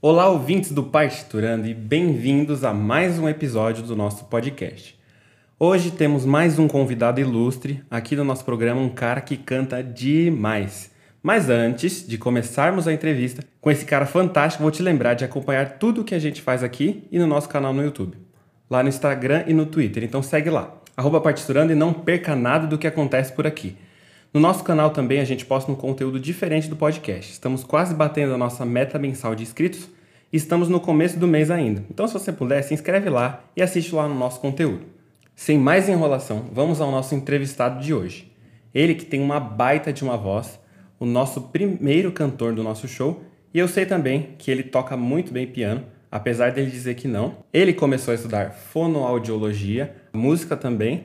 Olá, ouvintes do Partiturando e bem-vindos a mais um episódio do nosso podcast. Hoje temos mais um convidado ilustre aqui no nosso programa, um cara que canta demais. Mas antes de começarmos a entrevista com esse cara fantástico, vou te lembrar de acompanhar tudo o que a gente faz aqui e no nosso canal no YouTube, lá no Instagram e no Twitter. Então segue lá, arroba Partiturando e não perca nada do que acontece por aqui. No nosso canal também a gente posta um conteúdo diferente do podcast. Estamos quase batendo a nossa meta mensal de inscritos e estamos no começo do mês ainda. Então, se você puder, se inscreve lá e assiste lá no nosso conteúdo. Sem mais enrolação, vamos ao nosso entrevistado de hoje. Ele que tem uma baita de uma voz, o nosso primeiro cantor do nosso show, e eu sei também que ele toca muito bem piano, apesar dele dizer que não. Ele começou a estudar fonoaudiologia, música também,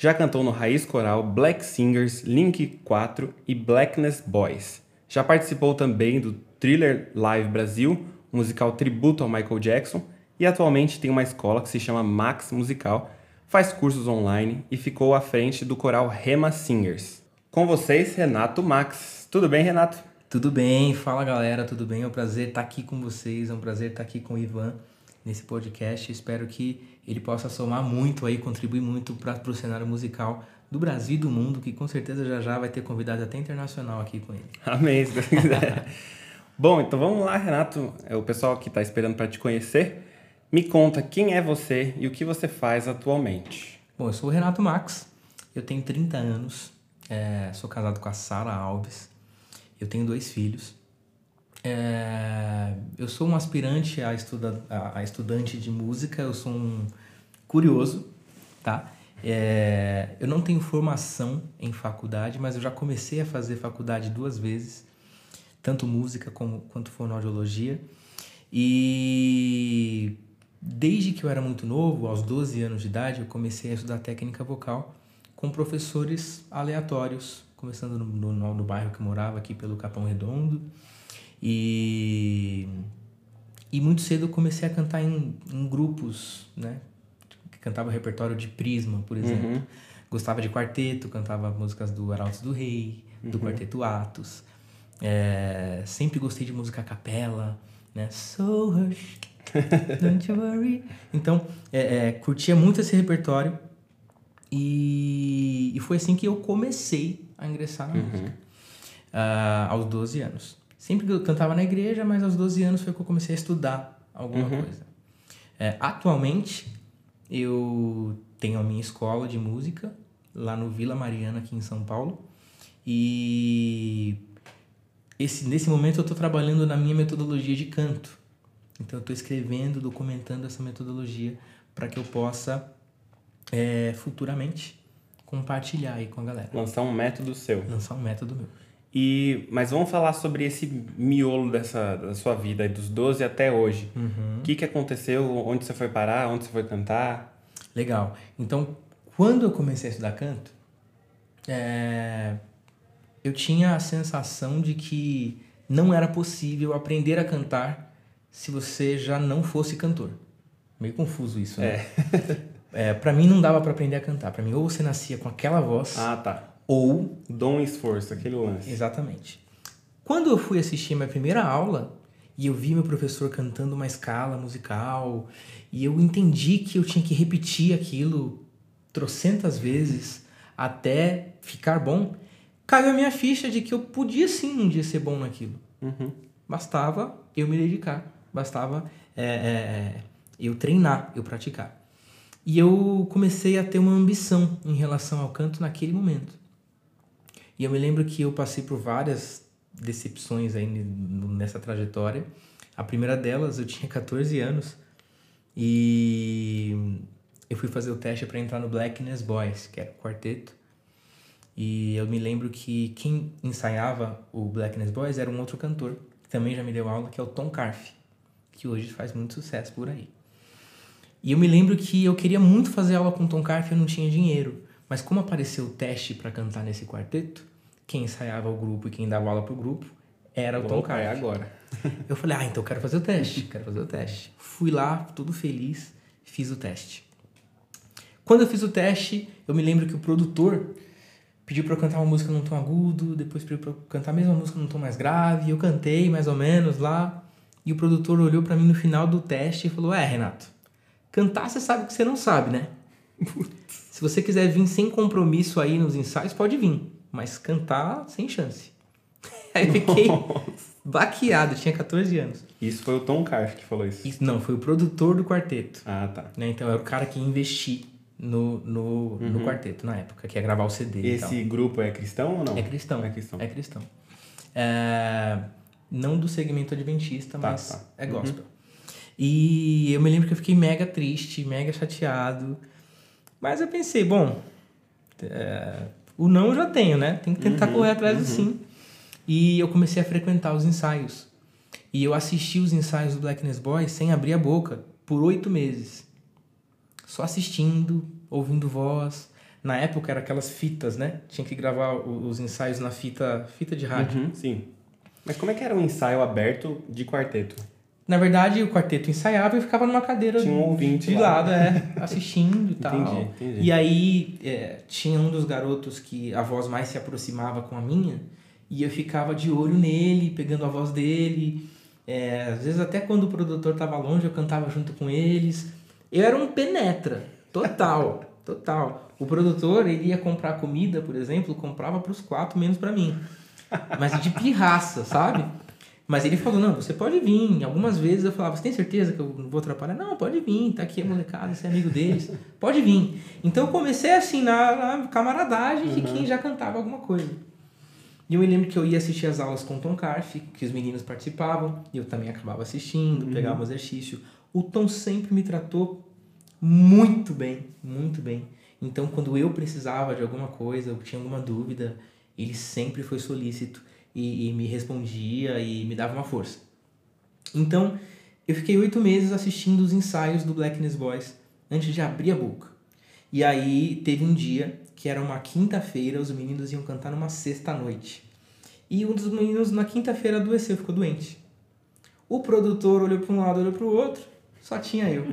já cantou no Raiz Coral, Black Singers, Link 4 e Blackness Boys. Já participou também do Thriller Live Brasil, um musical tributo ao Michael Jackson, e atualmente tem uma escola que se chama Max Musical, faz cursos online e ficou à frente do coral Rema Singers. Com vocês, Renato Max. Tudo bem, Renato? Tudo bem, fala galera, tudo bem? É um prazer estar aqui com vocês, é um prazer estar aqui com o Ivan nesse podcast. Espero que ele possa somar muito aí, contribuir muito para o cenário musical do Brasil e do mundo, que com certeza já já vai ter convidado até internacional aqui com ele. Amém, se Deus quiser. Bom, então vamos lá, Renato. É o pessoal que está esperando para te conhecer. Me conta quem é você e o que você faz atualmente. Bom, eu sou o Renato Max, eu tenho 30 anos, é, sou casado com a Sara Alves, eu tenho dois filhos. É, eu sou um aspirante a, estuda, a, a, estudante de música, eu sou um curioso, tá? É, eu não tenho formação em faculdade, mas eu já comecei a fazer faculdade duas vezes, tanto música como, quanto fonoaudiologia. E desde que eu era muito novo, aos 12 anos de idade, eu comecei a estudar técnica vocal com professores aleatórios, começando no, no, no bairro que eu morava, aqui pelo Capão Redondo. E, e muito cedo eu comecei a cantar em, em grupos, né? Cantava repertório de Prisma, por exemplo. Uhum. Gostava de quarteto, cantava músicas do Arautos do Rei, do uhum. Quarteto Atos. É, sempre gostei de música a capela, né? So hush, don't you worry. Então, é, é, curtia muito esse repertório e, e foi assim que eu comecei a ingressar na uhum. música, uh, aos 12 anos. Sempre eu cantava na igreja, mas aos 12 anos foi que eu comecei a estudar alguma uhum. coisa. É, atualmente, eu tenho a minha escola de música lá no Vila Mariana, aqui em São Paulo. E esse, nesse momento eu estou trabalhando na minha metodologia de canto. Então eu estou escrevendo, documentando essa metodologia para que eu possa é, futuramente compartilhar aí com a galera. Lançar um método seu. Lançar um método meu. E, mas vamos falar sobre esse miolo dessa, da sua vida, dos 12 até hoje. Uhum. O que, que aconteceu? Onde você foi parar? Onde você foi cantar? Legal. Então, quando eu comecei a estudar canto, é... eu tinha a sensação de que não era possível aprender a cantar se você já não fosse cantor. Meio confuso isso, né? É. é para mim não dava para aprender a cantar. Para mim, ou você nascia com aquela voz. Ah, tá ou dom e esforço, aquele lance. Exatamente. Quando eu fui assistir minha primeira aula e eu vi meu professor cantando uma escala musical e eu entendi que eu tinha que repetir aquilo trocentas vezes até ficar bom, caiu a minha ficha de que eu podia sim um dia ser bom naquilo. Uhum. Bastava eu me dedicar, bastava é, é, eu treinar, eu praticar. E eu comecei a ter uma ambição em relação ao canto naquele momento. E eu me lembro que eu passei por várias decepções aí nessa trajetória. A primeira delas, eu tinha 14 anos e eu fui fazer o teste para entrar no Blackness Boys, que era o quarteto. E eu me lembro que quem ensaiava o Blackness Boys era um outro cantor, que também já me deu aula, que é o Tom Carf, que hoje faz muito sucesso por aí. E eu me lembro que eu queria muito fazer aula com o Tom Carf e eu não tinha dinheiro. Mas como apareceu o teste para cantar nesse quarteto, quem ensaiava o grupo e quem dava aula pro grupo era o Tom Carter. É agora. eu falei, ah, então eu quero fazer o teste, quero fazer o teste. Fui lá, tudo feliz, fiz o teste. Quando eu fiz o teste, eu me lembro que o produtor pediu para eu cantar uma música num tom agudo, depois pediu para eu cantar a mesma música num tom mais grave, eu cantei mais ou menos lá, E o produtor olhou para mim no final do teste e falou: É, Renato, cantar você sabe que você não sabe, né? Se você quiser vir sem compromisso aí nos ensaios, pode vir. Mas cantar, sem chance. Aí eu fiquei baqueado, tinha 14 anos. Isso foi o Tom Carf que falou isso. Isso, não, foi o produtor do quarteto. Ah, tá. Né? Então era o cara que ia investir no, no, no quarteto na época, que ia gravar o CD. Esse grupo é cristão ou não? É cristão. É cristão. É cristão. É, não do segmento adventista, Tá, mas tá. é gospel. E eu me lembro que eu fiquei mega triste, mega chateado. Mas eu pensei, bom, é, o não eu já tenho, né? Tem que tentar correr atrás do sim. E eu comecei a frequentar os ensaios. E eu assisti os ensaios do Blackness Boys sem abrir a boca por oito meses. Só assistindo, ouvindo voz. Na época era aquelas fitas, né? Tinha que gravar os ensaios na fita, fita de rádio. Uhum, sim. Mas como é que era um ensaio aberto de quarteto? Na verdade, o quarteto ensaiava e eu ficava numa cadeira Tinha um ouvinte de lá. lado, é, assistindo e tal. Entendi, entendi. E aí é, tinha um dos garotos que a voz mais se aproximava com a minha e eu ficava de olho nele, pegando a voz dele. É, às vezes até quando o produtor estava longe eu cantava junto com eles. Eu era um penetra, total, total. O produtor ele ia comprar comida, por exemplo, comprava para os quatro menos para mim, mas de pirraça, sabe? Mas ele falou, não, você pode vir. Algumas vezes eu falava, você tem certeza que eu não vou atrapalhar? Não, pode vir, tá aqui a molecada, você é amigo deles. Pode vir. Então eu comecei assim, na, na camaradagem de quem já cantava alguma coisa. E eu me lembro que eu ia assistir as aulas com o Tom Carf, que os meninos participavam, e eu também acabava assistindo, pegava um exercício. O Tom sempre me tratou muito bem, muito bem. Então, quando eu precisava de alguma coisa, eu tinha alguma dúvida, ele sempre foi solícito e, e me respondia e me dava uma força. Então, eu fiquei oito meses assistindo os ensaios do Blackness Boys antes de abrir a boca. E aí teve um dia que era uma quinta-feira, os meninos iam cantar numa sexta-noite. E um dos meninos na quinta-feira adoeceu, ficou doente. O produtor olhou para um lado, olhou para o outro, só tinha eu.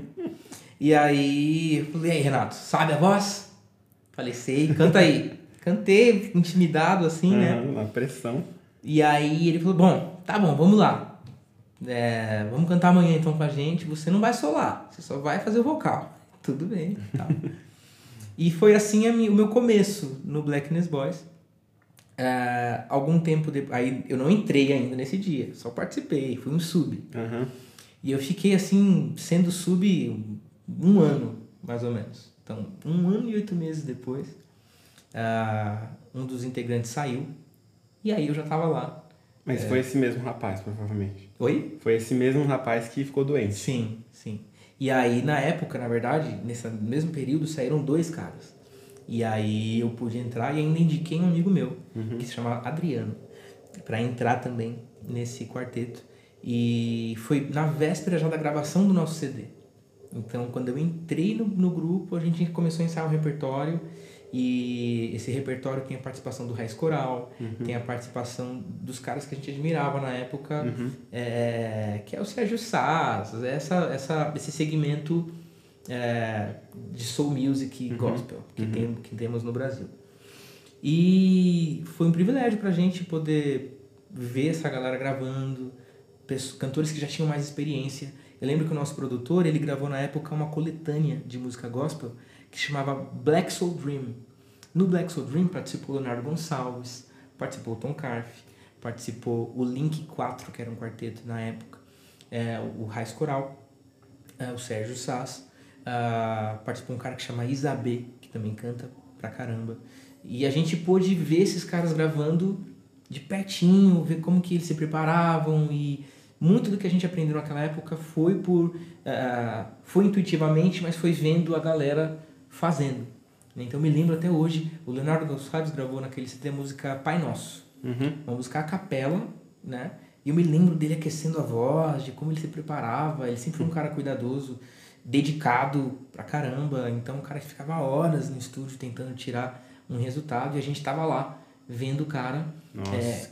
E aí, eu falei, aí, Renato, sabe a voz? Falei, sei, canta aí. Cantei, intimidado assim, né? Aham, na pressão. E aí ele falou, bom, tá bom, vamos lá. É, vamos cantar amanhã então com a gente. Você não vai solar, você só vai fazer o vocal. Tudo bem. Tá. e foi assim a mi- o meu começo no Blackness Boys. É, algum tempo depois. Aí eu não entrei ainda nesse dia, só participei, fui um sub. Aham. E eu fiquei assim, sendo sub um ano, mais ou menos. Então, um ano e oito meses depois, ah, um dos integrantes saiu. E aí eu já tava lá. Mas foi esse mesmo rapaz, provavelmente. Oi? Foi esse mesmo rapaz que ficou doente. Sim, sim. E aí, na época, na verdade, nesse mesmo período, saíram dois caras. E aí eu pude entrar e ainda indiquei um amigo meu, que se chama Adriano, para entrar também nesse quarteto. E foi na véspera já da gravação do nosso CD. Então, quando eu entrei no, no grupo, a gente começou a ensaiar um repertório. E esse repertório tem a participação do Raiz Coral, tem a participação dos caras que a gente admirava na época, é, que é o Sérgio Sass, essa, essa, esse segmento é, de soul music e gospel que, tem, que temos no Brasil. E foi um privilégio pra gente poder ver essa galera gravando, pesso- cantores que já tinham mais experiência. Eu lembro que o nosso produtor, ele gravou na época uma coletânea de música gospel que chamava Black Soul Dream. No Black Soul Dream participou Leonardo Gonçalves, participou Tom Carf, participou o Link 4, que era um quarteto na época, é, o Raiz Coral, é, o Sérgio Sass, ah, participou um cara que chama Isabê, que também canta pra caramba. E a gente pôde ver esses caras gravando de pertinho, ver como que eles se preparavam e muito do que a gente aprendeu naquela época foi por ah, foi intuitivamente, mas foi vendo a galera fazendo. Então me lembro até hoje, o Leonardo Gonçalves gravou naquele CD a música Pai Nosso. Uhum. Uma música a capela, né? E eu me lembro dele aquecendo a voz, de como ele se preparava. Ele sempre foi um cara cuidadoso, dedicado pra caramba. Então, um cara que ficava horas no estúdio tentando tirar um resultado. E a gente tava lá, vendo o cara Nossa, É.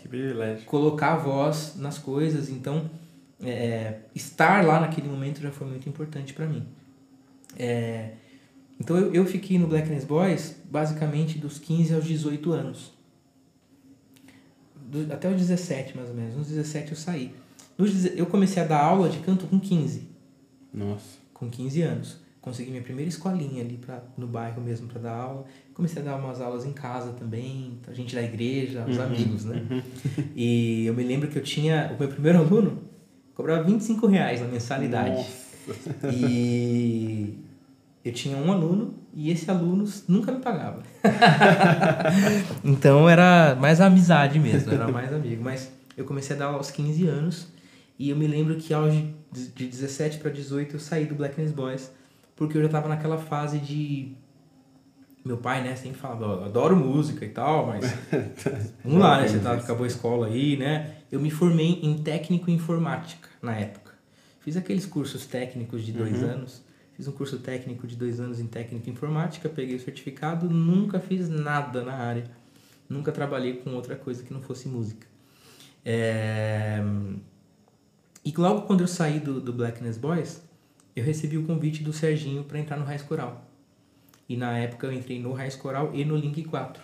colocar a voz nas coisas. Então, é, estar lá naquele momento já foi muito importante para mim. É, então, eu, eu fiquei no Blackness Boys basicamente dos 15 aos 18 anos. Do- até os 17, mais ou menos. Nos 17 eu saí. Eu comecei a dar aula de canto com 15. Nossa. Com 15 anos. Consegui minha primeira escolinha ali pra, no bairro mesmo para dar aula. Comecei a dar umas aulas em casa também, a gente da igreja, os uhum, amigos, né? Uhum. E eu me lembro que eu tinha. O meu primeiro aluno cobrava 25 reais na mensalidade. Nossa. E eu tinha um aluno e esse aluno nunca me pagava. então era mais amizade mesmo, era mais amigo. Mas eu comecei a dar aula aos 15 anos e eu me lembro que aos de 17 para 18 eu saí do Black Boys porque eu já tava naquela fase de. Meu pai, né, sempre falava, adoro música e tal, mas. Vamos lá, né? Você tá, acabou a escola aí, né? Eu me formei em técnico em informática na época. Fiz aqueles cursos técnicos de dois uhum. anos. Fiz um curso técnico de dois anos em técnica informática, peguei o certificado, nunca fiz nada na área. Nunca trabalhei com outra coisa que não fosse música. É... E logo quando eu saí do, do Blackness Boys, eu recebi o convite do Serginho para entrar no Raiz Coral. E na época eu entrei no Raiz Coral e no Link 4.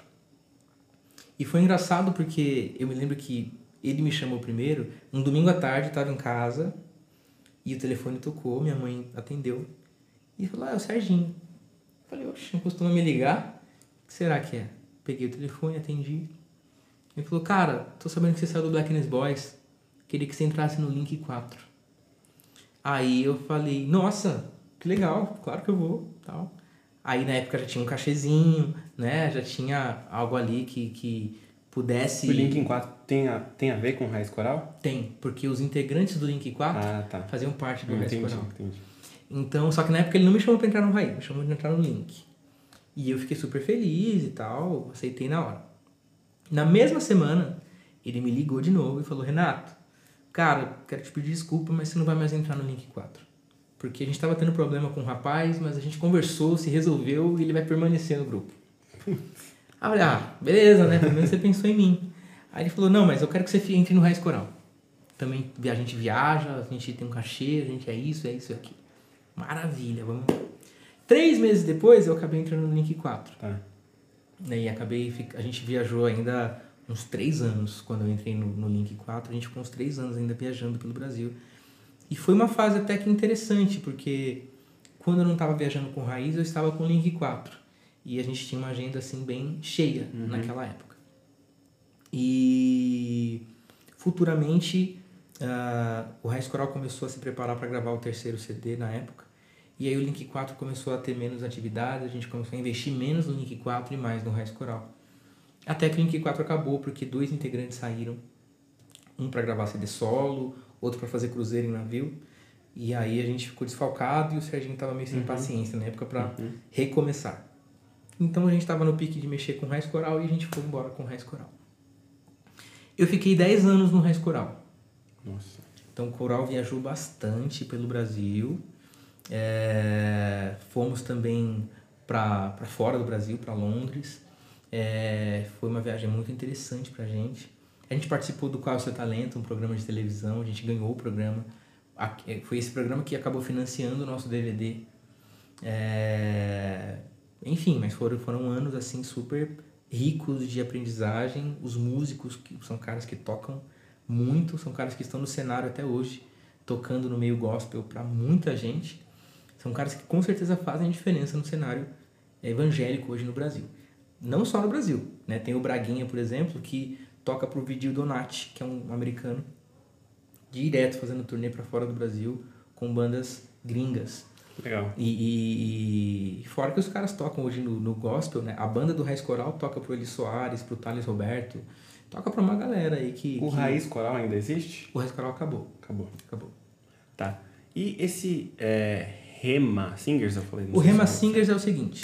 E foi engraçado porque eu me lembro que ele me chamou primeiro, um domingo à tarde, eu estava em casa e o telefone tocou, minha mãe atendeu e falou: Ah, é o Serginho. Eu falei: Oxe, não costuma me ligar? O que será que é? Peguei o telefone, atendi. Ele falou: Cara, tô sabendo que você saiu do Blackness Boys, queria que você entrasse no Link 4. Aí eu falei, nossa, que legal, claro que eu vou, tal. Aí na época já tinha um cachezinho, né? Já tinha algo ali que, que pudesse... O Link 4 tem a, tem a ver com o Raiz Coral? Tem, porque os integrantes do Link 4 ah, tá. faziam parte do Raiz entendi, Coral. Entendi. Então, só que na época ele não me chamou pra entrar no Raiz, me chamou pra entrar no Link. E eu fiquei super feliz e tal, aceitei na hora. Na mesma semana, ele me ligou de novo e falou, Renato, cara, quero te pedir desculpa, mas você não vai mais entrar no Link 4. Porque a gente estava tendo problema com o rapaz, mas a gente conversou, se resolveu e ele vai permanecer no grupo. Aí eu falei, ah, beleza, né? Pelo menos você pensou em mim. Aí ele falou, não, mas eu quero que você entre no Raiz Coral. Também a gente viaja, a gente tem um cachê, a gente é isso, é isso, é aquilo. Maravilha, vamos. Três meses depois eu acabei entrando no Link 4. Tá. E acabei, a gente viajou ainda uns três anos, quando eu entrei no, no Link 4, a gente ficou uns três anos ainda viajando pelo Brasil. E foi uma fase até que interessante, porque quando eu não estava viajando com Raiz, eu estava com o Link 4. E a gente tinha uma agenda assim bem cheia uhum. naquela época. E futuramente uh, o Raiz Coral começou a se preparar para gravar o terceiro CD na época. E aí o Link 4 começou a ter menos atividade, a gente começou a investir menos no Link 4 e mais no Raiz Coral. Até que o Link 4 acabou porque dois integrantes saíram. Um para gravar CD solo, outro para fazer cruzeiro em navio. E aí a gente ficou desfalcado e o Serginho tava meio sem uhum. paciência na época para uhum. recomeçar. Então a gente tava no pique de mexer com raiz coral e a gente foi embora com raiz coral. Eu fiquei 10 anos no raiz coral. Nossa. Então o coral viajou bastante pelo Brasil. É, fomos também para fora do Brasil, para Londres. É, foi uma viagem muito interessante pra gente. A gente participou do Qual é o Seu Talento, um programa de televisão, a gente ganhou o programa. É, foi esse programa que acabou financiando o nosso DVD. É, enfim, mas foram, foram anos assim super ricos de aprendizagem. Os músicos, que são caras que tocam muito, são caras que estão no cenário até hoje, tocando no meio gospel para muita gente. São caras que com certeza fazem diferença no cenário evangélico hoje no Brasil não só no Brasil. Né? Tem o Braguinha, por exemplo, que toca pro Vigil Donati, que é um americano, direto fazendo turnê para fora do Brasil com bandas gringas. Legal. E, e, e, fora que os caras tocam hoje no, no gospel, né? A banda do Raiz Coral toca pro Eli Soares, pro Thales Roberto, toca pra uma galera aí que... O que... Raiz Coral ainda existe? O Raiz Coral acabou. Acabou. Acabou. Tá. E esse é, Rema Singers, eu falei? O Rema Singers é o seguinte,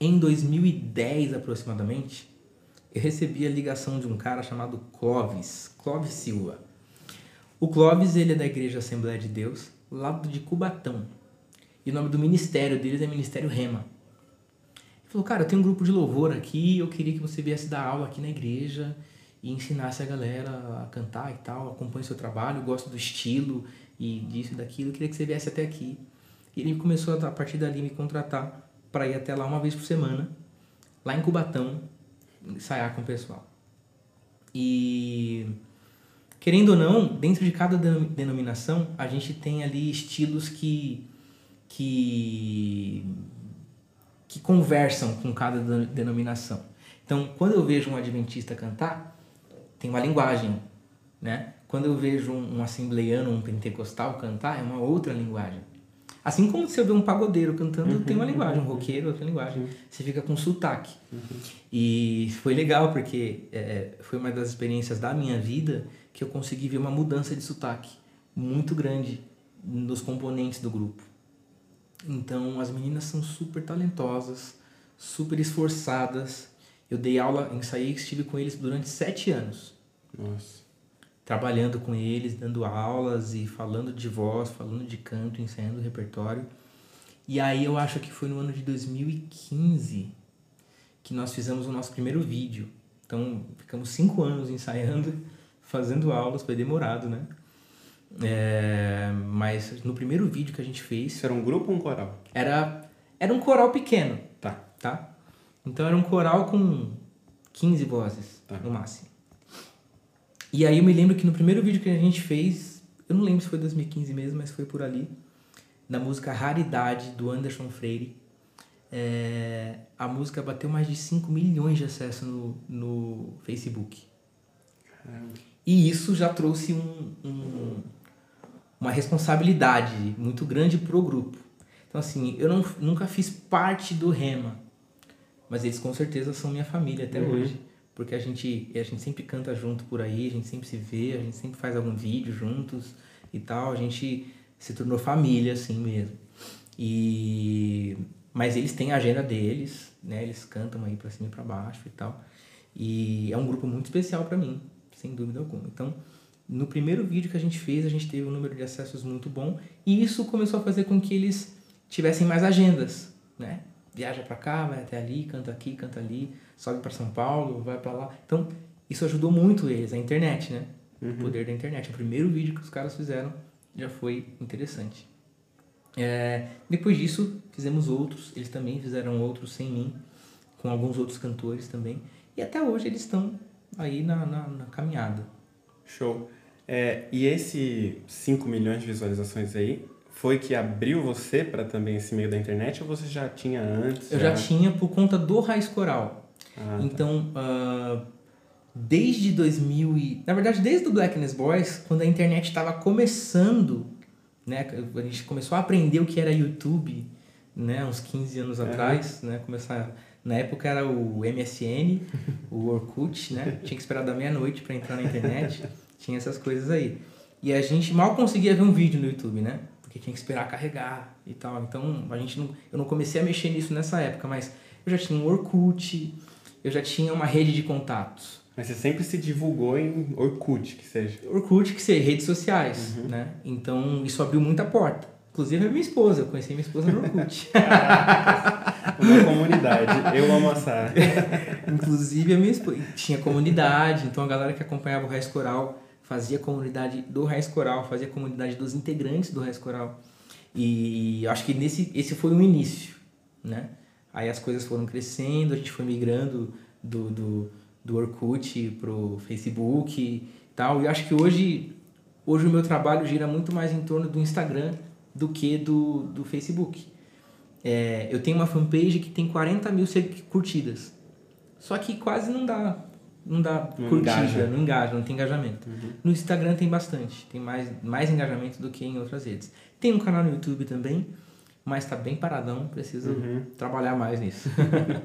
em 2010 aproximadamente, eu recebi a ligação de um cara chamado Clóvis, Clóvis Silva. O Clóvis, ele é da Igreja Assembleia de Deus, lado de Cubatão. E o nome do ministério deles é Ministério Rema. Ele falou, cara, eu tenho um grupo de louvor aqui, eu queria que você viesse dar aula aqui na igreja e ensinasse a galera a cantar e tal, acompanhe seu trabalho, gosto do estilo e disso e daquilo, eu queria que você viesse até aqui. E ele começou a, a partir dali me contratar para ir até lá uma vez por semana, lá em Cubatão, ensaiar com o pessoal. E querendo ou não, dentro de cada denominação, a gente tem ali estilos que que que conversam com cada denominação. Então, quando eu vejo um adventista cantar, tem uma linguagem, né? Quando eu vejo um, um assembleiano, um pentecostal cantar, é uma outra linguagem. Assim como se eu ver um pagodeiro cantando, uhum, tem uma linguagem, um roqueiro, outra linguagem. Uhum. Você fica com sotaque. Uhum. E foi legal, porque é, foi uma das experiências da minha vida que eu consegui ver uma mudança de sotaque muito grande nos componentes do grupo. Então, as meninas são super talentosas, super esforçadas. Eu dei aula, ensaiei, estive com eles durante sete anos. Nossa. Trabalhando com eles, dando aulas e falando de voz, falando de canto, ensaiando o repertório. E aí eu acho que foi no ano de 2015 que nós fizemos o nosso primeiro vídeo. Então, ficamos cinco anos ensaiando, fazendo aulas, foi demorado, né? É, mas no primeiro vídeo que a gente fez. Isso era um grupo ou um coral? Era, era um coral pequeno. Tá. Tá? Então era um coral com 15 vozes, tá. no máximo. E aí eu me lembro que no primeiro vídeo que a gente fez, eu não lembro se foi 2015 mesmo, mas foi por ali, na música Raridade, do Anderson Freire. É, a música bateu mais de 5 milhões de acessos no, no Facebook. Caramba. E isso já trouxe um, um uma responsabilidade muito grande para o grupo. Então, assim, eu não, nunca fiz parte do Rema, mas eles com certeza são minha família até uhum. hoje. Porque a gente, a gente sempre canta junto por aí, a gente sempre se vê, a gente sempre faz algum vídeo juntos e tal. A gente se tornou família assim mesmo. E mas eles têm a agenda deles, né? Eles cantam aí para cima e para baixo e tal. E é um grupo muito especial para mim, sem dúvida alguma. Então, no primeiro vídeo que a gente fez, a gente teve um número de acessos muito bom e isso começou a fazer com que eles tivessem mais agendas, né? Viaja para cá, vai até ali, canta aqui, canta ali, sobe para São Paulo, vai para lá. Então, isso ajudou muito eles, a internet, né? Uhum. O poder da internet. O primeiro vídeo que os caras fizeram já foi interessante. É, depois disso, fizemos outros, eles também fizeram outros sem mim, com alguns outros cantores também. E até hoje eles estão aí na, na, na caminhada. Show. É, e esse 5 milhões de visualizações aí, foi que abriu você para também esse meio da internet ou você já tinha antes? Eu já, já tinha por conta do Raiz Coral. Ah, tá. então, tá. uh, desde 2000 e... Na verdade, desde o Blackness Boys, quando a internet estava começando, né? A gente começou a aprender o que era YouTube, né? Uns 15 anos é. atrás, né? Começar... Na época era o MSN, o Orkut, né? Tinha que esperar da meia-noite para entrar na internet. Tinha essas coisas aí. E a gente mal conseguia ver um vídeo no YouTube, né? Porque tinha que esperar carregar e tal. Então, a gente não, eu não comecei a mexer nisso nessa época, mas eu já tinha um Orkut, eu já tinha uma rede de contatos. Mas você sempre se divulgou em Orkut, que seja. Orkut, que seja, redes sociais, uhum. né? Então, isso abriu muita porta. Inclusive a minha esposa, eu conheci minha esposa no Orkut. Uma comunidade, eu amo assar. Inclusive a minha esposa, tinha comunidade, então a galera que acompanhava o Raiz Coral fazia comunidade do Raiz Coral, fazia comunidade dos integrantes do Raiz Coral. E acho que nesse, esse foi o início, né? Aí as coisas foram crescendo, a gente foi migrando do, do, do Orkut pro Facebook e tal. E acho que hoje, hoje o meu trabalho gira muito mais em torno do Instagram do que do, do Facebook. É, eu tenho uma fanpage que tem 40 mil curtidas. Só que quase não dá não dá não curtida, engaja. não engaja, não tem engajamento. Uhum. No Instagram tem bastante, tem mais, mais engajamento do que em outras redes. Tem um canal no YouTube também, mas tá bem paradão, preciso uhum. trabalhar mais nisso.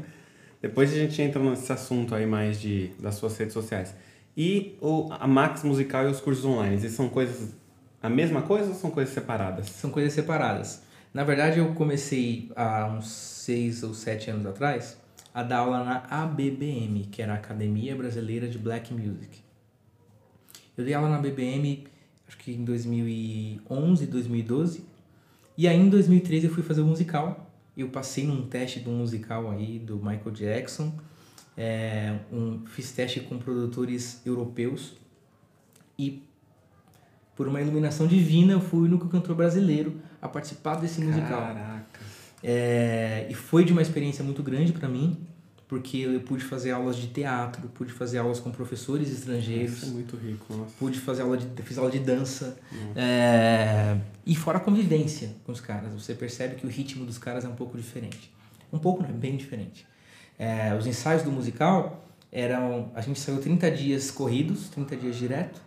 Depois a gente entra nesse assunto aí mais de, das suas redes sociais. E o, a Max Musical e os cursos online, eles são coisas a mesma coisa ou são coisas separadas? São coisas separadas. Na verdade, eu comecei há uns seis ou sete anos atrás a dar aula na ABBM, que era a Academia Brasileira de Black Music. Eu dei aula na ABBM, acho que em 2011, 2012. E aí em 2013 eu fui fazer o um musical. Eu passei num teste um musical aí do Michael Jackson. É, um, fiz teste com produtores europeus e por uma iluminação divina, eu fui o único cantor brasileiro a participar desse musical. Caraca. É, e foi de uma experiência muito grande para mim, porque eu pude fazer aulas de teatro, pude fazer aulas com professores estrangeiros. Isso é muito rico, nossa. Pude fazer aula de, fiz aula de dança. É, e fora a convivência com os caras. Você percebe que o ritmo dos caras é um pouco diferente. Um pouco, não, é bem diferente. É, os ensaios do musical eram. A gente saiu 30 dias corridos, 30 dias direto.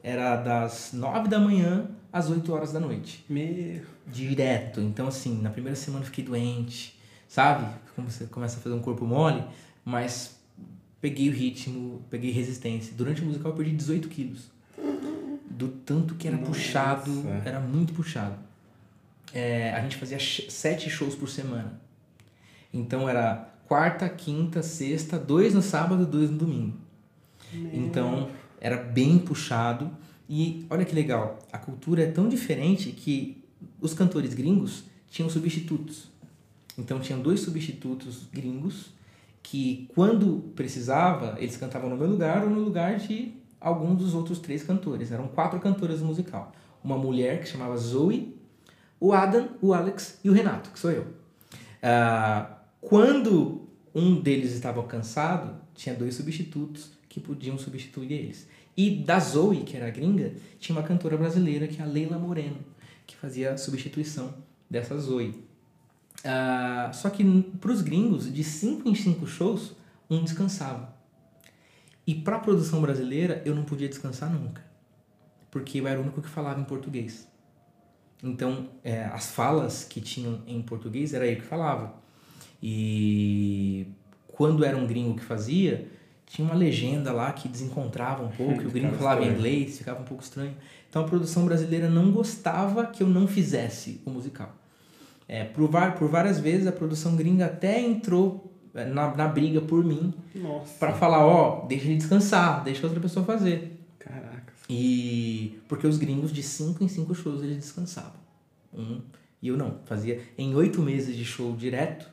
Era das 9 da manhã às 8 horas da noite. Meu. Direto. Então, assim, na primeira semana eu fiquei doente, sabe? Como você começa a fazer um corpo mole, mas peguei o ritmo, peguei resistência. Durante o musical eu perdi 18 quilos. Do tanto que era Nossa. puxado, era muito puxado. É, a gente fazia sete shows por semana. Então era quarta, quinta, sexta, dois no sábado, dois no domingo. Então era bem puxado. E olha que legal, a cultura é tão diferente que os cantores gringos tinham substitutos. Então tinham dois substitutos gringos que quando precisava, eles cantavam no meu lugar ou no lugar de algum dos outros três cantores. Eram quatro cantoras do musical. Uma mulher que chamava Zoe, o Adam, o Alex e o Renato, que sou eu. Ah, quando um deles estava cansado, tinha dois substitutos que podiam substituir eles. E da Zoe, que era gringa, tinha uma cantora brasileira, que é a Leila Moreno, que fazia a substituição dessa Zoe. Ah, só que para os gringos, de 5 em 5 shows, um descansava. E para a produção brasileira, eu não podia descansar nunca. Porque eu era o único que falava em português. Então, é, as falas que tinham em português era eu que falava. E quando era um gringo que fazia, tinha uma legenda lá que desencontrava um pouco, e o gringo falava estranho. inglês, ficava um pouco estranho. Então a produção brasileira não gostava que eu não fizesse o musical. É, por, por várias vezes a produção gringa até entrou é, na, na briga por mim para falar, ó, deixa ele descansar, deixa outra pessoa fazer. Caraca. E porque os gringos de 5 em 5 shows eles descansavam. Um, e eu não. Fazia em oito meses de show direto,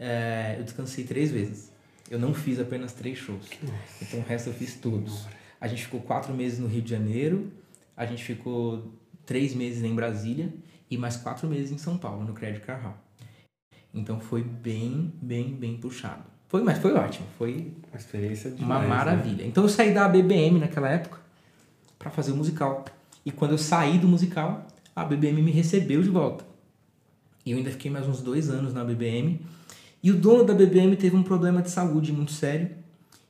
é, eu descansei três vezes. Eu não fiz apenas três shows. Então o resto eu fiz todos. A gente ficou quatro meses no Rio de Janeiro, a gente ficou três meses em Brasília e mais quatro meses em São Paulo, no Credit Car Hall. Então foi bem, bem, bem puxado. Foi, mas foi ótimo. Foi Uma experiência uma demais. né? maravilha. Então eu saí da BBM naquela época para fazer o musical. E quando eu saí do musical, a BBM me recebeu de volta. E eu ainda fiquei mais uns dois anos na BBM. E o dono da BBM teve um problema de saúde muito sério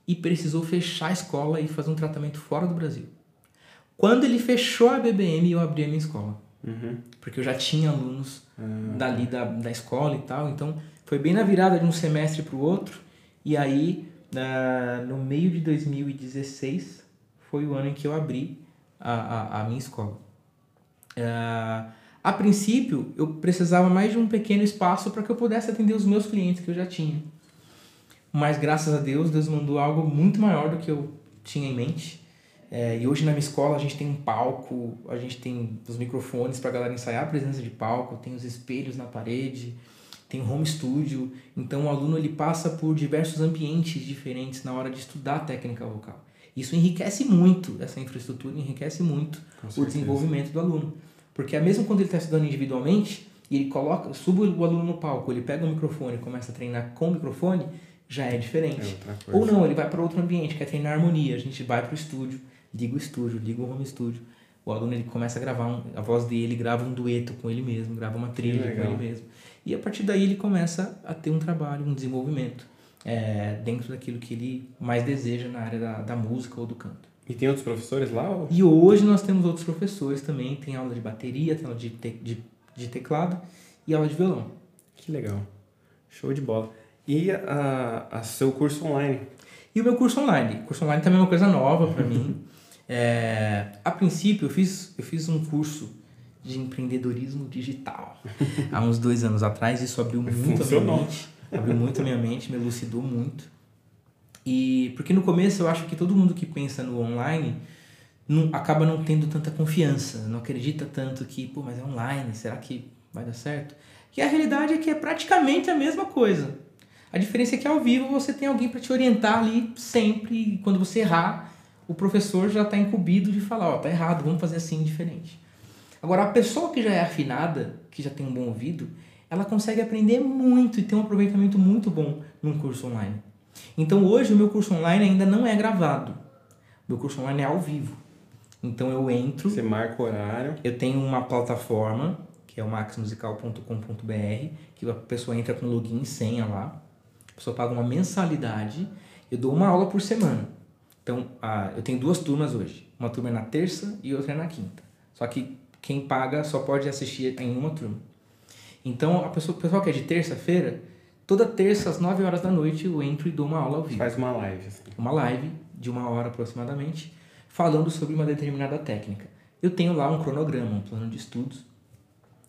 e precisou fechar a escola e fazer um tratamento fora do Brasil. Quando ele fechou a BBM, eu abri a minha escola. Uhum. Porque eu já tinha alunos Ah. dali da, da escola e tal. Então, foi bem na virada de um semestre para o outro. E aí, na- no meio de 2016, foi o ano em que eu abri a, a, a minha escola. Ah, a princípio, eu precisava mais de um pequeno espaço para que eu pudesse atender os meus clientes que eu já tinha. Mas, graças a Deus, Deus mandou algo muito maior do que eu tinha em mente. É, e hoje na minha escola a gente tem um palco, a gente tem os microfones para a galera ensaiar a presença de palco, tem os espelhos na parede, tem o home studio. Então o aluno ele passa por diversos ambientes diferentes na hora de estudar a técnica vocal. Isso enriquece muito, essa infraestrutura enriquece muito o desenvolvimento do aluno. Porque é mesmo quando ele está estudando individualmente, e ele coloca, suba o aluno no palco, ele pega o microfone e começa a treinar com o microfone, já é diferente. É. Ou não, ele vai para outro ambiente, quer treinar harmonia. A gente vai para o estúdio, liga o estúdio, liga o home studio. O aluno ele começa a gravar, um, a voz dele grava um dueto com ele mesmo, grava uma trilha com ele mesmo. E a partir daí ele começa a ter um trabalho, um desenvolvimento é, dentro daquilo que ele mais deseja na área da, da música ou do canto. E tem outros professores lá? Ou... E hoje nós temos outros professores também, tem aula de bateria, tem aula de, te, de, de teclado e aula de violão. Que legal. Show de bola. E a, a seu curso online? E o meu curso online. O curso online também é uma coisa nova para mim. É, a princípio, eu fiz, eu fiz um curso de empreendedorismo digital há uns dois anos atrás. Isso abriu muito a minha Funcionou. mente. Abriu muito a minha mente, me elucidou muito. E porque no começo eu acho que todo mundo que pensa no online não, acaba não tendo tanta confiança, não acredita tanto que, pô, mas é online, será que vai dar certo? E a realidade é que é praticamente a mesma coisa. A diferença é que ao vivo você tem alguém para te orientar ali sempre. E quando você errar, o professor já está incumbido de falar: ó, tá errado, vamos fazer assim diferente. Agora, a pessoa que já é afinada, que já tem um bom ouvido, ela consegue aprender muito e ter um aproveitamento muito bom num curso online. Então hoje o meu curso online ainda não é gravado. Meu curso online é ao vivo. Então eu entro. Você marca o horário. Eu tenho uma plataforma, que é o maxmusical.com.br, que a pessoa entra com login e senha lá. A pessoa paga uma mensalidade. Eu dou uma aula por semana. Então, ah, eu tenho duas turmas hoje. Uma turma é na terça e outra é na quinta. Só que quem paga só pode assistir em uma turma. Então, a pessoa, o pessoal que é de terça-feira, toda terça às 9 horas da noite eu entro e dou uma aula ao vivo. Faz uma live. Assim. Uma live de uma hora aproximadamente, falando sobre uma determinada técnica. Eu tenho lá um cronograma, um plano de estudos,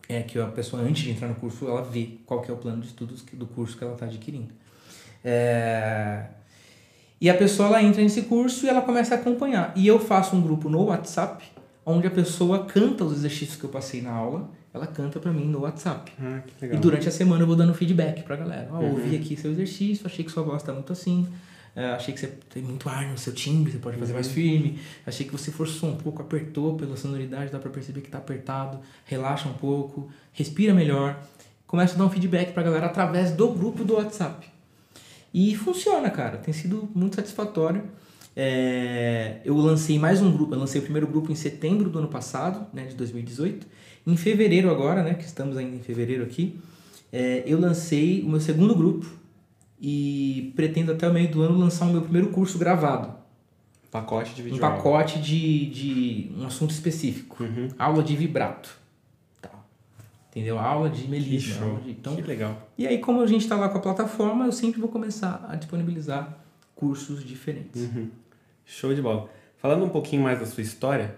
é que a pessoa antes de entrar no curso ela vê qual que é o plano de estudos do curso que ela está adquirindo. É... E a pessoa ela entra nesse curso e ela começa a acompanhar. E eu faço um grupo no WhatsApp, onde a pessoa canta os exercícios que eu passei na aula, ela canta para mim no WhatsApp. Ah, que legal. E durante a semana eu vou dando feedback pra galera. Ó, oh, ouvi aqui seu exercício, achei que sua voz tá muito assim. Uh, achei que você tem muito ar no seu timbre, você pode fazer mais firme. Achei que você forçou um pouco, apertou pela sonoridade, dá pra perceber que tá apertado. Relaxa um pouco, respira melhor. Começa a dar um feedback pra galera através do grupo do WhatsApp. E funciona, cara. Tem sido muito satisfatório. É, eu lancei mais um grupo. Eu lancei o primeiro grupo em setembro do ano passado, né, de 2018. Em fevereiro agora, né, que estamos ainda em fevereiro aqui, é, eu lancei o meu segundo grupo e pretendo até o meio do ano lançar o meu primeiro curso gravado. Pacote de vídeo. Um pacote de, de um assunto específico. Uhum. Aula de vibrato entendeu? Aula de melisma. Que show. De, então, que legal. E aí, como a gente está lá com a plataforma, eu sempre vou começar a disponibilizar cursos diferentes. Uhum. Show de bola. Falando um pouquinho mais da sua história,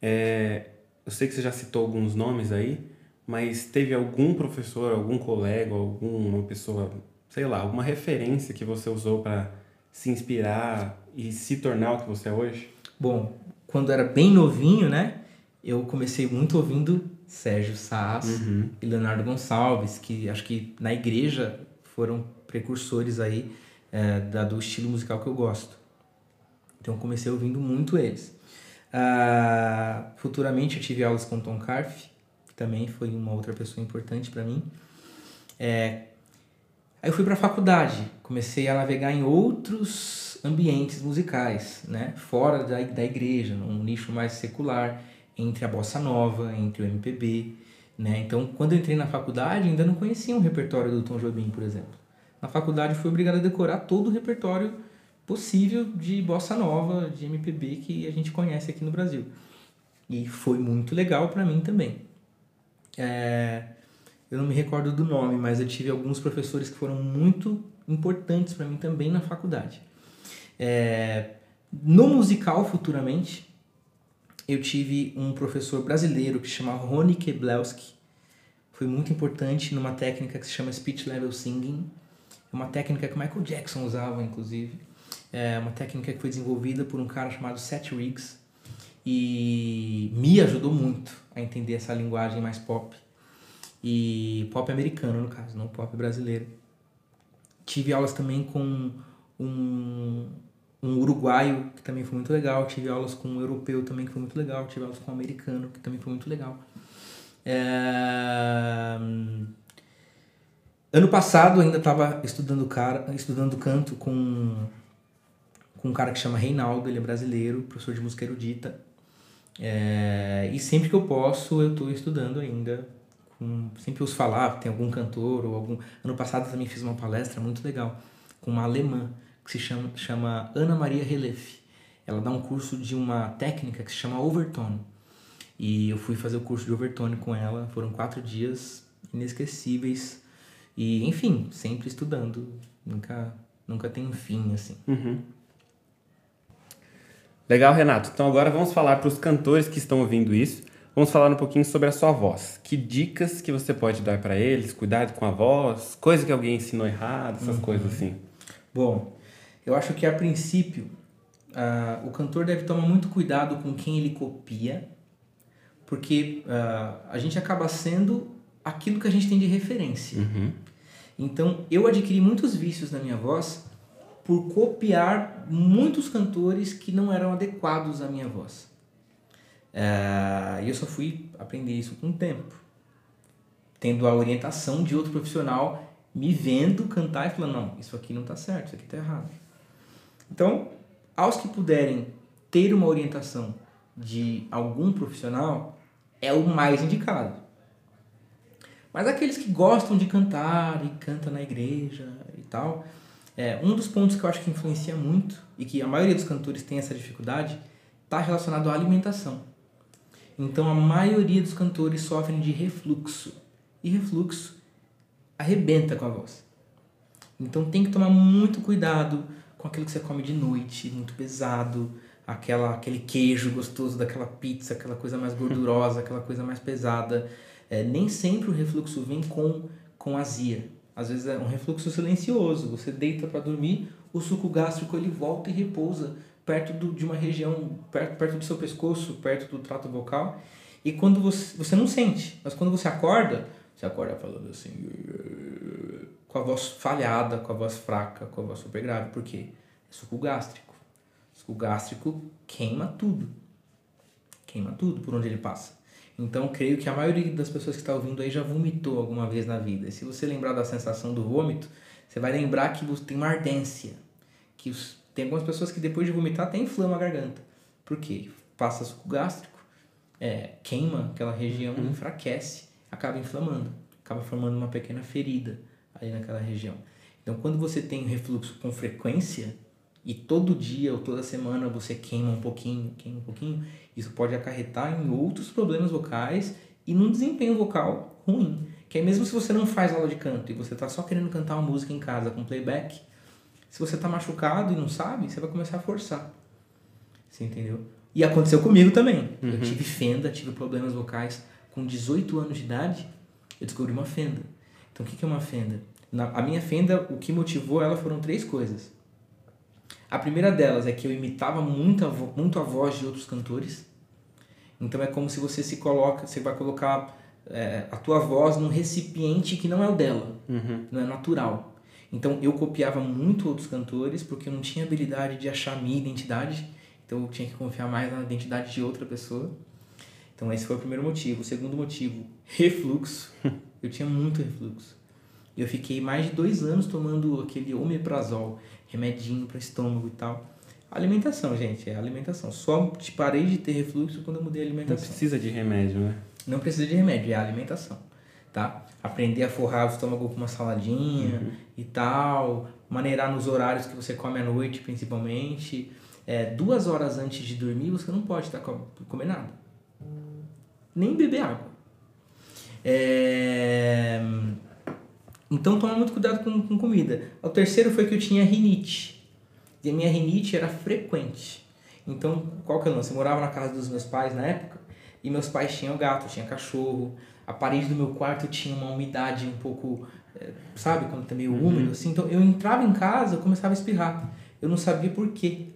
é, eu sei que você já citou alguns nomes aí, mas teve algum professor, algum colega, alguma pessoa, sei lá, alguma referência que você usou para se inspirar e se tornar o que você é hoje? Bom, quando era bem novinho, né? Eu comecei muito ouvindo Sérgio Sass uhum. e Leonardo Gonçalves, que acho que na igreja foram precursores aí é, da, do estilo musical que eu gosto. Então comecei ouvindo muito eles. Ah, futuramente eu tive aulas com Tom Carf, que também foi uma outra pessoa importante para mim. É, aí eu fui para a faculdade, comecei a navegar em outros ambientes musicais, né? fora da, da igreja, num nicho mais secular entre a bossa nova, entre o MPB, né? Então, quando eu entrei na faculdade, ainda não conhecia um repertório do Tom Jobim, por exemplo. Na faculdade fui obrigado a decorar todo o repertório possível de bossa nova, de MPB que a gente conhece aqui no Brasil. E foi muito legal para mim também. É... Eu não me recordo do nome, mas eu tive alguns professores que foram muito importantes para mim também na faculdade. É... No musical, futuramente, eu tive um professor brasileiro que se chama Rony Keblowski. Foi muito importante numa técnica que se chama Speech Level Singing. É uma técnica que Michael Jackson usava, inclusive. É uma técnica que foi desenvolvida por um cara chamado Seth Riggs e me ajudou muito a entender essa linguagem mais pop. E pop americano, no caso, não pop brasileiro. Tive aulas também com um, um uruguaio, que também foi muito legal. Tive aulas com um europeu também, que foi muito legal. Tive aulas com um americano, que também foi muito legal. É... Ano passado ainda estava estudando, cara, estudando canto com, com um cara que chama Reinaldo, ele é brasileiro, professor de música erudita. É... E sempre que eu posso, eu estou estudando ainda. Com... Sempre ouço falar, tem algum cantor ou algum... Ano passado também fiz uma palestra muito legal com uma alemã que se chama, chama Ana Maria Relief. Ela dá um curso de uma técnica que se chama overtone. E eu fui fazer o curso de overtone com ela. Foram quatro dias inesquecíveis. E, enfim, sempre estudando. Nunca, nunca tem fim, assim. Uhum. Legal, Renato. Então agora vamos falar para os cantores que estão ouvindo isso. Vamos falar um pouquinho sobre a sua voz. Que dicas que você pode dar para eles? Cuidado com a voz, coisa que alguém ensinou errado, essas uhum. coisas assim. Bom, eu acho que a princípio uh, o cantor deve tomar muito cuidado com quem ele copia, porque uh, a gente acaba sendo aquilo que a gente tem de referência. Uhum. Então eu adquiri muitos vícios na minha voz por copiar muitos cantores que não eram adequados à minha voz. Uh, e eu só fui aprender isso com o tempo, tendo a orientação de outro profissional me vendo cantar e falando, não, isso aqui não está certo, isso aqui está errado. Então, aos que puderem ter uma orientação de algum profissional, é o mais indicado. Mas aqueles que gostam de cantar e cantam na igreja e tal, é, um dos pontos que eu acho que influencia muito e que a maioria dos cantores tem essa dificuldade está relacionado à alimentação. Então a maioria dos cantores sofrem de refluxo. E refluxo arrebenta com a voz. Então tem que tomar muito cuidado com aquilo que você come de noite, muito pesado, aquela, aquele queijo gostoso daquela pizza, aquela coisa mais gordurosa, aquela coisa mais pesada. É, nem sempre o refluxo vem com, com azia. Às vezes é um refluxo silencioso. Você deita para dormir, o suco gástrico ele volta e repousa perto do, de uma região, perto, perto do seu pescoço, perto do trato vocal. E quando você, você não sente, mas quando você acorda, você acorda falando assim, com a voz falhada, com a voz fraca, com a voz super grave. Por quê? É suco gástrico. O suco gástrico queima tudo. Queima tudo por onde ele passa. Então, creio que a maioria das pessoas que está ouvindo aí já vomitou alguma vez na vida. E se você lembrar da sensação do vômito, você vai lembrar que você tem uma ardência. Que tem algumas pessoas que depois de vomitar até inflama a garganta. Por quê? Passa suco gástrico, é, queima aquela região, uhum. enfraquece, acaba inflamando, acaba formando uma pequena ferida ali naquela região. Então, quando você tem refluxo com frequência, e todo dia ou toda semana você queima um pouquinho, queima um pouquinho, isso pode acarretar em outros problemas vocais e num desempenho vocal ruim. Que é mesmo se você não faz aula de canto e você está só querendo cantar uma música em casa com playback, se você está machucado e não sabe, você vai começar a forçar. Você entendeu? E aconteceu comigo também. Uhum. Eu tive fenda, tive problemas vocais. Com 18 anos de idade, eu descobri uma fenda. Então, o que é uma fenda? Na, a minha fenda, o que motivou ela foram três coisas. A primeira delas é que eu imitava muito a, muito a voz de outros cantores. Então é como se você se coloca, você vai colocar é, a tua voz num recipiente que não é o dela, uhum. não é natural. Então eu copiava muito outros cantores porque eu não tinha habilidade de achar minha identidade, então eu tinha que confiar mais na identidade de outra pessoa. Então esse foi o primeiro motivo. O segundo motivo, refluxo. Eu tinha muito refluxo. Eu fiquei mais de dois anos tomando aquele omeprazol, remedinho para estômago e tal. Alimentação, gente, é alimentação. Só parei de ter refluxo quando eu mudei a alimentação. Não precisa de remédio, né? Não precisa de remédio, é a alimentação, tá? Aprender a forrar o estômago com uma saladinha uhum. e tal, maneirar nos horários que você come à noite, principalmente. É, duas horas antes de dormir, você não pode estar com, comer nada. Nem beber água. É... Então toma muito cuidado com, com comida. O terceiro foi que eu tinha rinite. E a minha rinite era frequente. Então, qual que é o lance? Eu morava na casa dos meus pais na época, e meus pais tinham gato, tinha cachorro. A parede do meu quarto tinha uma umidade um pouco, é, sabe, quando tá meio uhum. úmido assim. Então, eu entrava em casa, eu começava a espirrar. Eu não sabia por quê.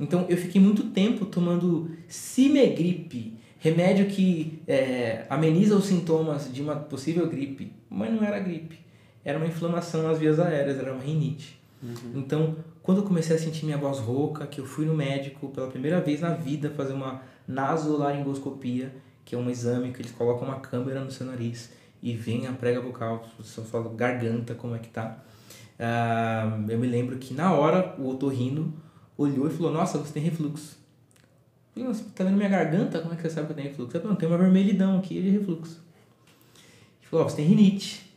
Então, eu fiquei muito tempo tomando Cimegripe, remédio que é, ameniza os sintomas de uma possível gripe, mas não era gripe. Era uma inflamação nas vias aéreas, era uma rinite. Uhum. Então, quando eu comecei a sentir minha voz rouca, que eu fui no médico pela primeira vez na vida fazer uma nasolaringoscopia, que é um exame que eles colocam uma câmera no seu nariz e vem a prega vocal, você fala garganta, como é que tá. Uh, eu me lembro que na hora o otorrino olhou e falou: Nossa, você tem refluxo. Eu falei, tá vendo minha garganta? Como é que você sabe que eu tenho refluxo? Eu falei, não, tem uma vermelhidão aqui de refluxo. Ele falou: oh, você tem rinite.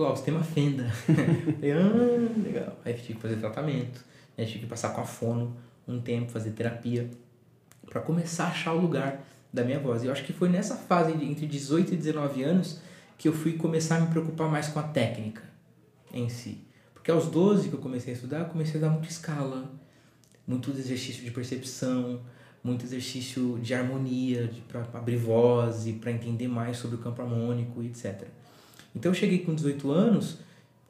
Falou: você tem uma fenda. ah, legal. Aí tive que fazer tratamento, né? tive que passar com a fono um tempo, fazer terapia, para começar a achar o lugar da minha voz. E eu acho que foi nessa fase entre 18 e 19 anos que eu fui começar a me preocupar mais com a técnica em si. Porque aos 12 que eu comecei a estudar, eu comecei a dar muito escala, muito exercício de percepção, muito exercício de harmonia, para abrir voz e para entender mais sobre o campo harmônico, etc. Então eu cheguei com 18 anos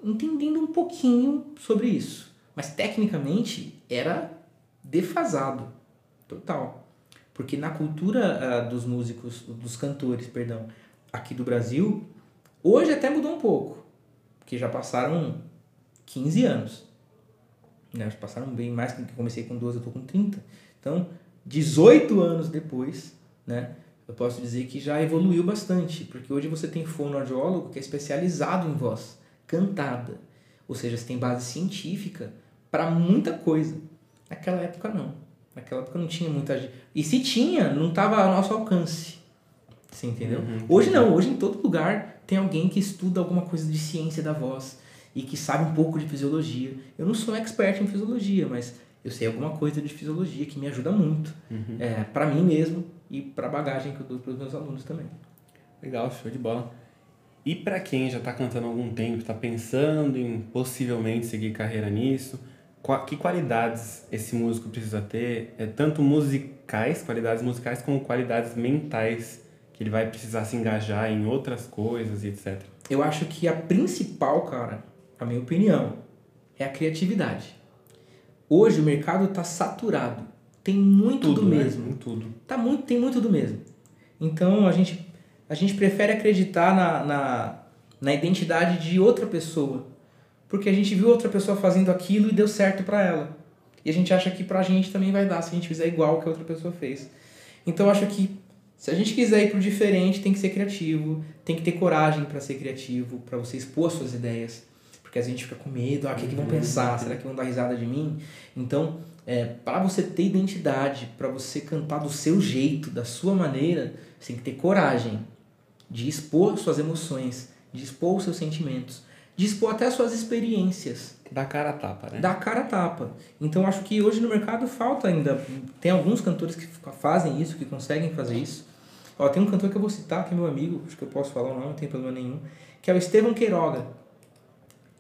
entendendo um pouquinho sobre isso, mas tecnicamente era defasado, total. Porque na cultura uh, dos músicos, dos cantores, perdão, aqui do Brasil, hoje até mudou um pouco, porque já passaram 15 anos. Né? Já passaram bem mais, que comecei com 12, eu tô com 30. Então, 18 anos depois, né, eu posso dizer que já evoluiu bastante, porque hoje você tem fonoaudiólogo que é especializado em voz, cantada. Ou seja, você tem base científica para muita coisa. Naquela época não. Naquela época não tinha muita gente. E se tinha, não estava ao nosso alcance. Você entendeu? Uhum, hoje não, hoje em todo lugar tem alguém que estuda alguma coisa de ciência da voz e que sabe um pouco de fisiologia. Eu não sou expert em fisiologia, mas eu sei alguma coisa de fisiologia que me ajuda muito. Uhum. É, para mim mesmo e para a bagagem que eu dou para os meus alunos também. Legal, show de bola. E para quem já está cantando há algum tempo, está pensando em possivelmente seguir carreira nisso, que qualidades esse músico precisa ter? É tanto musicais, qualidades musicais, como qualidades mentais, que ele vai precisar se engajar em outras coisas e etc. Eu acho que a principal, cara, a minha opinião, é a criatividade. Hoje o mercado está saturado. Tem muito tudo, do né? mesmo. Em tudo. Tá muito, tem muito do mesmo. Então a gente, a gente prefere acreditar na, na, na identidade de outra pessoa. Porque a gente viu outra pessoa fazendo aquilo e deu certo para ela. E a gente acha que pra gente também vai dar se a gente fizer igual que a outra pessoa fez. Então eu acho que se a gente quiser ir pro diferente, tem que ser criativo, tem que ter coragem para ser criativo, para você expor suas ideias. Porque a gente fica com medo, ah, o que, que vão pensar? Será que vão dar risada de mim? Então, é, para você ter identidade, para você cantar do seu jeito, da sua maneira, você tem que ter coragem de expor suas emoções, de expor os seus sentimentos, de expor até suas experiências. Da cara a tapa, né? Da cara a tapa. Então acho que hoje no mercado falta ainda. Tem alguns cantores que fazem isso, que conseguem fazer isso. Ó, tem um cantor que eu vou citar, que é meu amigo, acho que eu posso falar o nome, não tem problema nenhum, que é o Estevão Queiroga.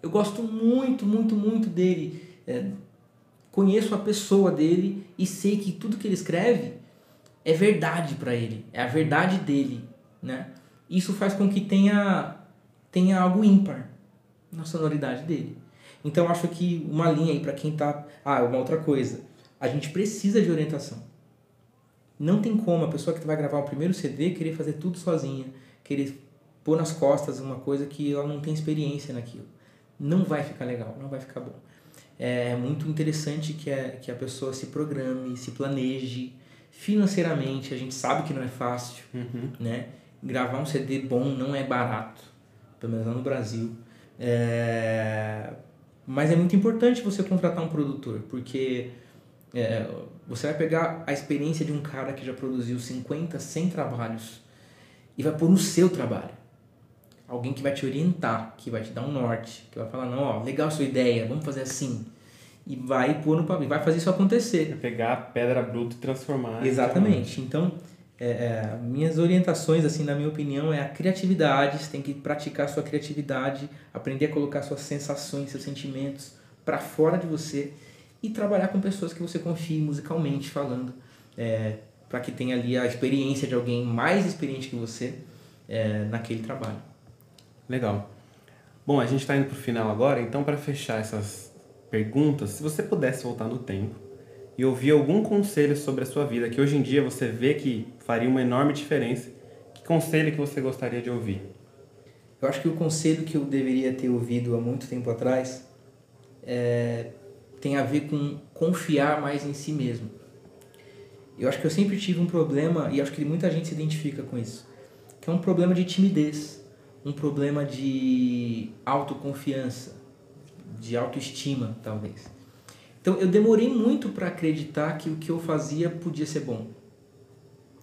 Eu gosto muito, muito, muito dele. É, conheço a pessoa dele e sei que tudo que ele escreve é verdade para ele, é a verdade dele, né? Isso faz com que tenha tenha algo ímpar na sonoridade dele. Então acho que uma linha aí para quem tá, ah, uma outra coisa, a gente precisa de orientação. Não tem como a pessoa que vai gravar o primeiro CD querer fazer tudo sozinha, querer pôr nas costas uma coisa que ela não tem experiência naquilo. Não vai ficar legal, não vai ficar bom. É muito interessante que a, que a pessoa se programe, se planeje financeiramente. A gente sabe que não é fácil, Uhum. né? Gravar um CD bom não é barato, pelo menos lá no Brasil. É... Mas é muito importante você contratar um produtor, porque é, você vai pegar a experiência de um cara que já produziu 50, 100 trabalhos e vai pôr no seu trabalho. Alguém que vai te orientar, que vai te dar um norte, que vai falar, não, ó, legal a sua ideia, vamos fazer assim. E vai pôr no papel, vai fazer isso acontecer. É pegar a pedra bruta e transformar. Exatamente. Então, é, é, minhas orientações, assim, na minha opinião, é a criatividade. Você tem que praticar a sua criatividade, aprender a colocar suas sensações, seus sentimentos para fora de você e trabalhar com pessoas que você confie musicalmente falando, é, para que tenha ali a experiência de alguém mais experiente que você é, naquele trabalho. Legal. Bom, a gente está indo para o final agora, então para fechar essas perguntas, se você pudesse voltar no tempo e ouvir algum conselho sobre a sua vida que hoje em dia você vê que faria uma enorme diferença, que conselho que você gostaria de ouvir? Eu acho que o conselho que eu deveria ter ouvido há muito tempo atrás é, tem a ver com confiar mais em si mesmo. Eu acho que eu sempre tive um problema, e acho que muita gente se identifica com isso, que é um problema de timidez, um problema de autoconfiança, de autoestima, talvez. Então eu demorei muito para acreditar que o que eu fazia podia ser bom.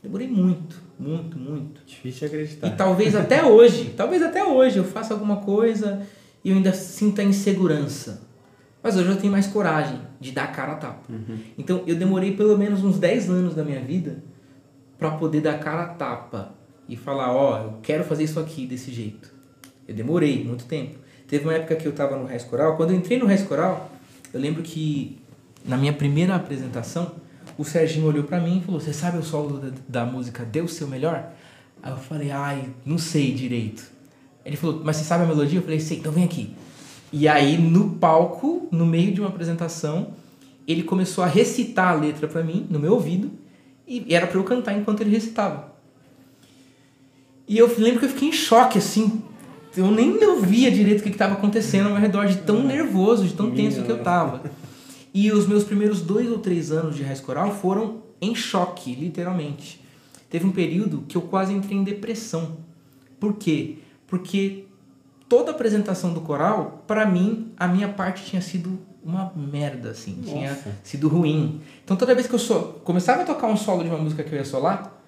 Demorei muito, muito, muito. Difícil acreditar. E talvez até hoje, talvez até hoje eu faça alguma coisa e eu ainda sinta insegurança. Mas hoje eu tenho mais coragem de dar a cara a tapa. Uhum. Então eu demorei pelo menos uns 10 anos da minha vida para poder dar cara a tapa e falar, ó, oh, eu quero fazer isso aqui desse jeito. Eu demorei muito tempo. Teve uma época que eu estava no Reis Coral, quando eu entrei no Reis Coral, eu lembro que na minha primeira apresentação, o Serginho olhou para mim e falou: "Você sabe o solo da, da música o seu melhor?" Aí eu falei: "Ai, não sei direito". Ele falou: "Mas você sabe a melodia?" Eu falei: "Sei, então vem aqui". E aí no palco, no meio de uma apresentação, ele começou a recitar a letra para mim no meu ouvido e era para eu cantar enquanto ele recitava. E eu lembro que eu fiquei em choque assim, eu nem ouvia direito o que estava acontecendo ao meu redor, de tão nervoso, de tão tenso que eu tava. E os meus primeiros dois ou três anos de raiz coral foram em choque, literalmente. Teve um período que eu quase entrei em depressão. Por quê? Porque toda a apresentação do coral, para mim, a minha parte tinha sido uma merda, assim, Nossa. tinha sido ruim. Então toda vez que eu so, começava a tocar um solo de uma música que eu ia solar,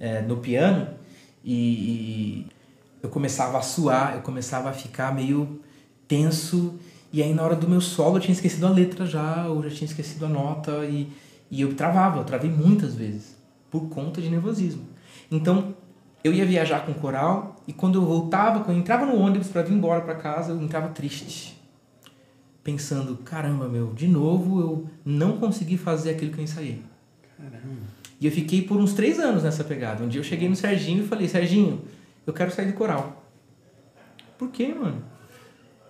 é, no piano, e, eu começava a suar, eu começava a ficar meio tenso, e aí na hora do meu solo eu tinha esquecido a letra já, ou já tinha esquecido a nota, e, e eu travava, eu travei muitas vezes, por conta de nervosismo. Então, eu ia viajar com o coral, e quando eu voltava, quando eu entrava no ônibus para vir embora para casa, eu entrava triste pensando, caramba, meu, de novo eu não consegui fazer aquilo que eu ensaiei. Caramba. E eu fiquei por uns três anos nessa pegada. Um dia eu cheguei no Serginho e falei, Serginho, eu quero sair do coral. Por quê, mano?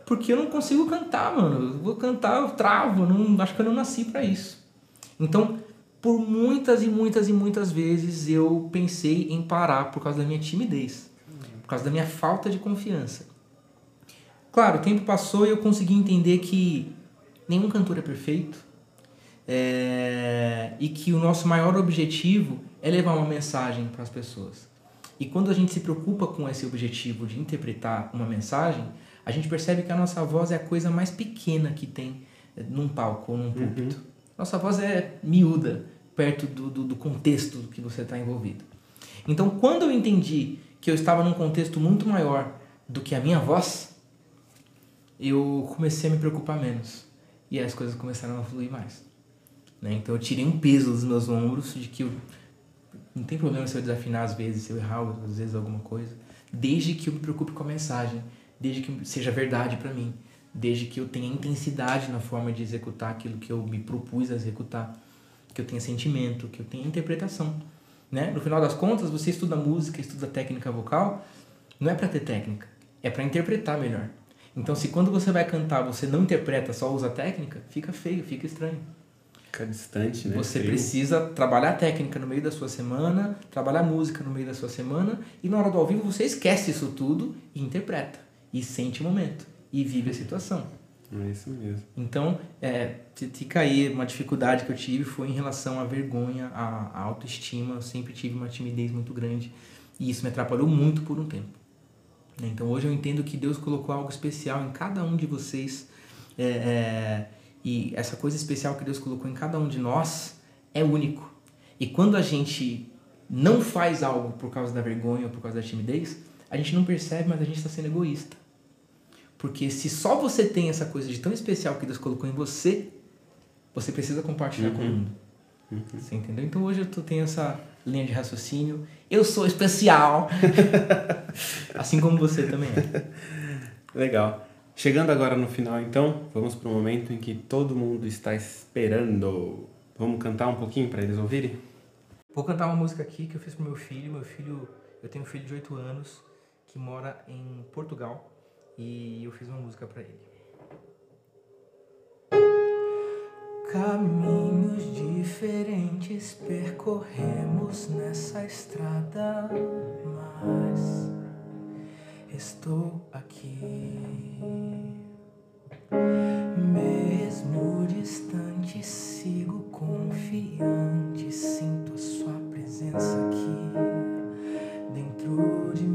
Porque eu não consigo cantar, mano. Eu vou cantar, eu travo, não, acho que eu não nasci para isso. Então, por muitas e muitas e muitas vezes eu pensei em parar por causa da minha timidez, por causa da minha falta de confiança. Claro, o tempo passou e eu consegui entender que nenhum cantor é perfeito é, e que o nosso maior objetivo é levar uma mensagem para as pessoas. E quando a gente se preocupa com esse objetivo de interpretar uma mensagem, a gente percebe que a nossa voz é a coisa mais pequena que tem é, num palco ou num uhum. púlpito. Uhum. Nossa voz é miúda, perto do, do, do contexto que você está envolvido. Então, quando eu entendi que eu estava num contexto muito maior do que a minha voz, eu comecei a me preocupar menos. E as coisas começaram a fluir mais. Né? Então eu tirei um peso dos meus ombros de que eu, não tem problema se eu desafinar às vezes, se eu errar às vezes alguma coisa, desde que eu me preocupe com a mensagem, desde que seja verdade para mim, desde que eu tenha intensidade na forma de executar aquilo que eu me propus a executar, que eu tenha sentimento, que eu tenha interpretação. Né? No final das contas, você estuda música, estuda técnica vocal, não é para ter técnica, é para interpretar melhor. Então, se quando você vai cantar você não interpreta, só usa técnica, fica feio, fica estranho. Fica distante, né? Você precisa trabalhar técnica no meio da sua semana, trabalhar música no meio da sua semana, e na hora do ao vivo você esquece isso tudo e interpreta. E sente o momento. E vive a situação. É isso mesmo. Então, é, fica aí, uma dificuldade que eu tive foi em relação à vergonha, à, à autoestima. Eu sempre tive uma timidez muito grande. E isso me atrapalhou muito por um tempo. Né? Então hoje eu entendo que Deus colocou algo especial em cada um de vocês. É, é, e essa coisa especial que Deus colocou em cada um de nós é único. E quando a gente não faz algo por causa da vergonha ou por causa da timidez, a gente não percebe, mas a gente está sendo egoísta. Porque se só você tem essa coisa de tão especial que Deus colocou em você, você precisa compartilhar uhum. com o mundo. Uhum. Você entendeu? Então hoje eu tenho essa linha de raciocínio. Eu sou especial. assim como você também é. Legal. Chegando agora no final, então, vamos para o momento em que todo mundo está esperando. Vamos cantar um pouquinho para eles ouvirem? Vou cantar uma música aqui que eu fiz pro meu filho. Meu filho, eu tenho um filho de 8 anos que mora em Portugal e eu fiz uma música para ele. Caminhos diferentes percorremos nessa estrada, mas estou aqui. Mesmo distante, sigo confiante, sinto a sua presença aqui dentro de mim.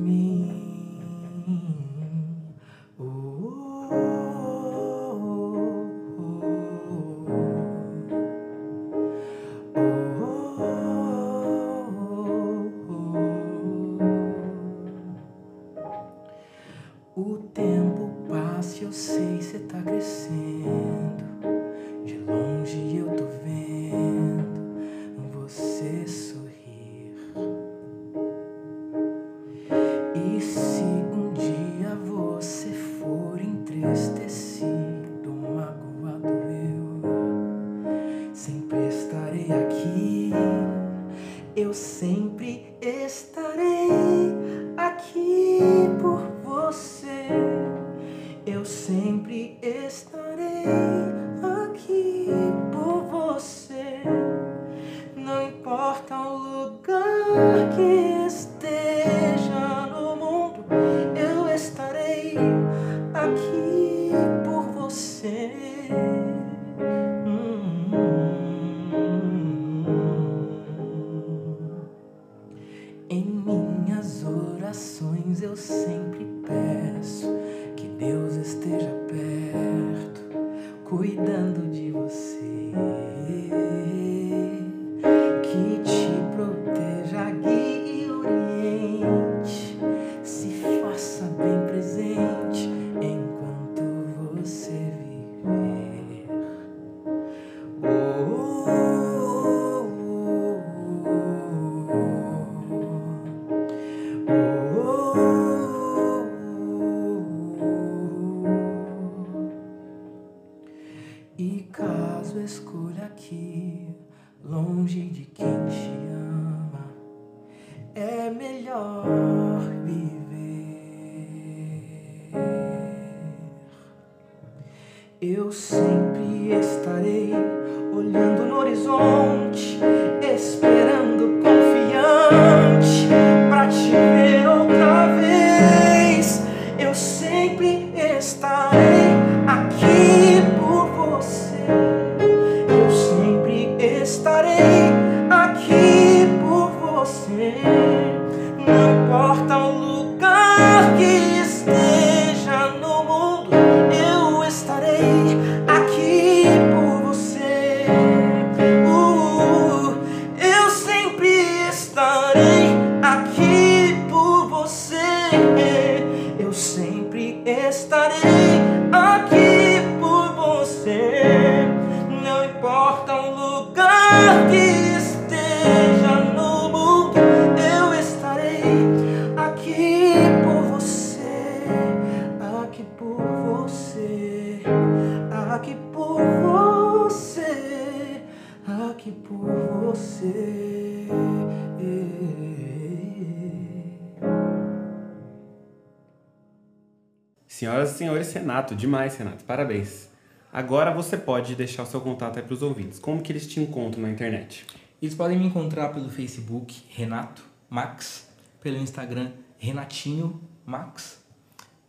Senhoras e senhores, Renato, demais, Renato, parabéns. Agora você pode deixar o seu contato aí para os ouvintes. Como que eles te encontram na internet? Eles podem me encontrar pelo Facebook Renato Max, pelo Instagram Renatinho Max,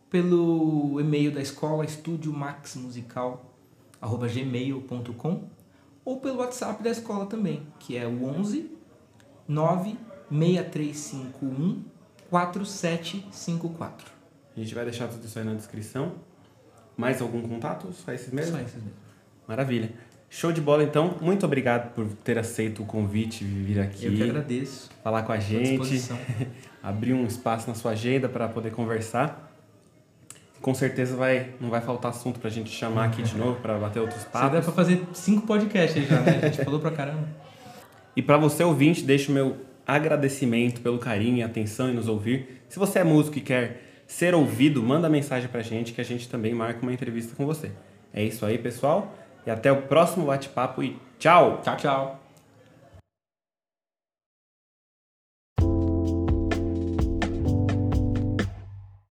pelo e-mail da escola estúdio max musical gmail.com ou pelo WhatsApp da escola também, que é o 11 96351 4754. A gente vai deixar tudo isso aí na descrição. Mais algum contato? Só esses mesmo? Só esses mesmo. Maravilha. Show de bola, então. Muito obrigado por ter aceito o convite de vir aqui. Eu que agradeço. Falar com a gente. abrir um espaço na sua agenda para poder conversar. Com certeza vai, não vai faltar assunto pra gente chamar aqui de novo para bater outros Você dá papos. pra fazer cinco podcasts já, né? A gente falou pra caramba. E para você ouvinte, deixo o meu agradecimento pelo carinho e atenção em nos ouvir. Se você é músico e quer ser ouvido, manda mensagem pra gente que a gente também marca uma entrevista com você. É isso aí, pessoal. E até o próximo bate-papo e tchau! Tchau, tchau.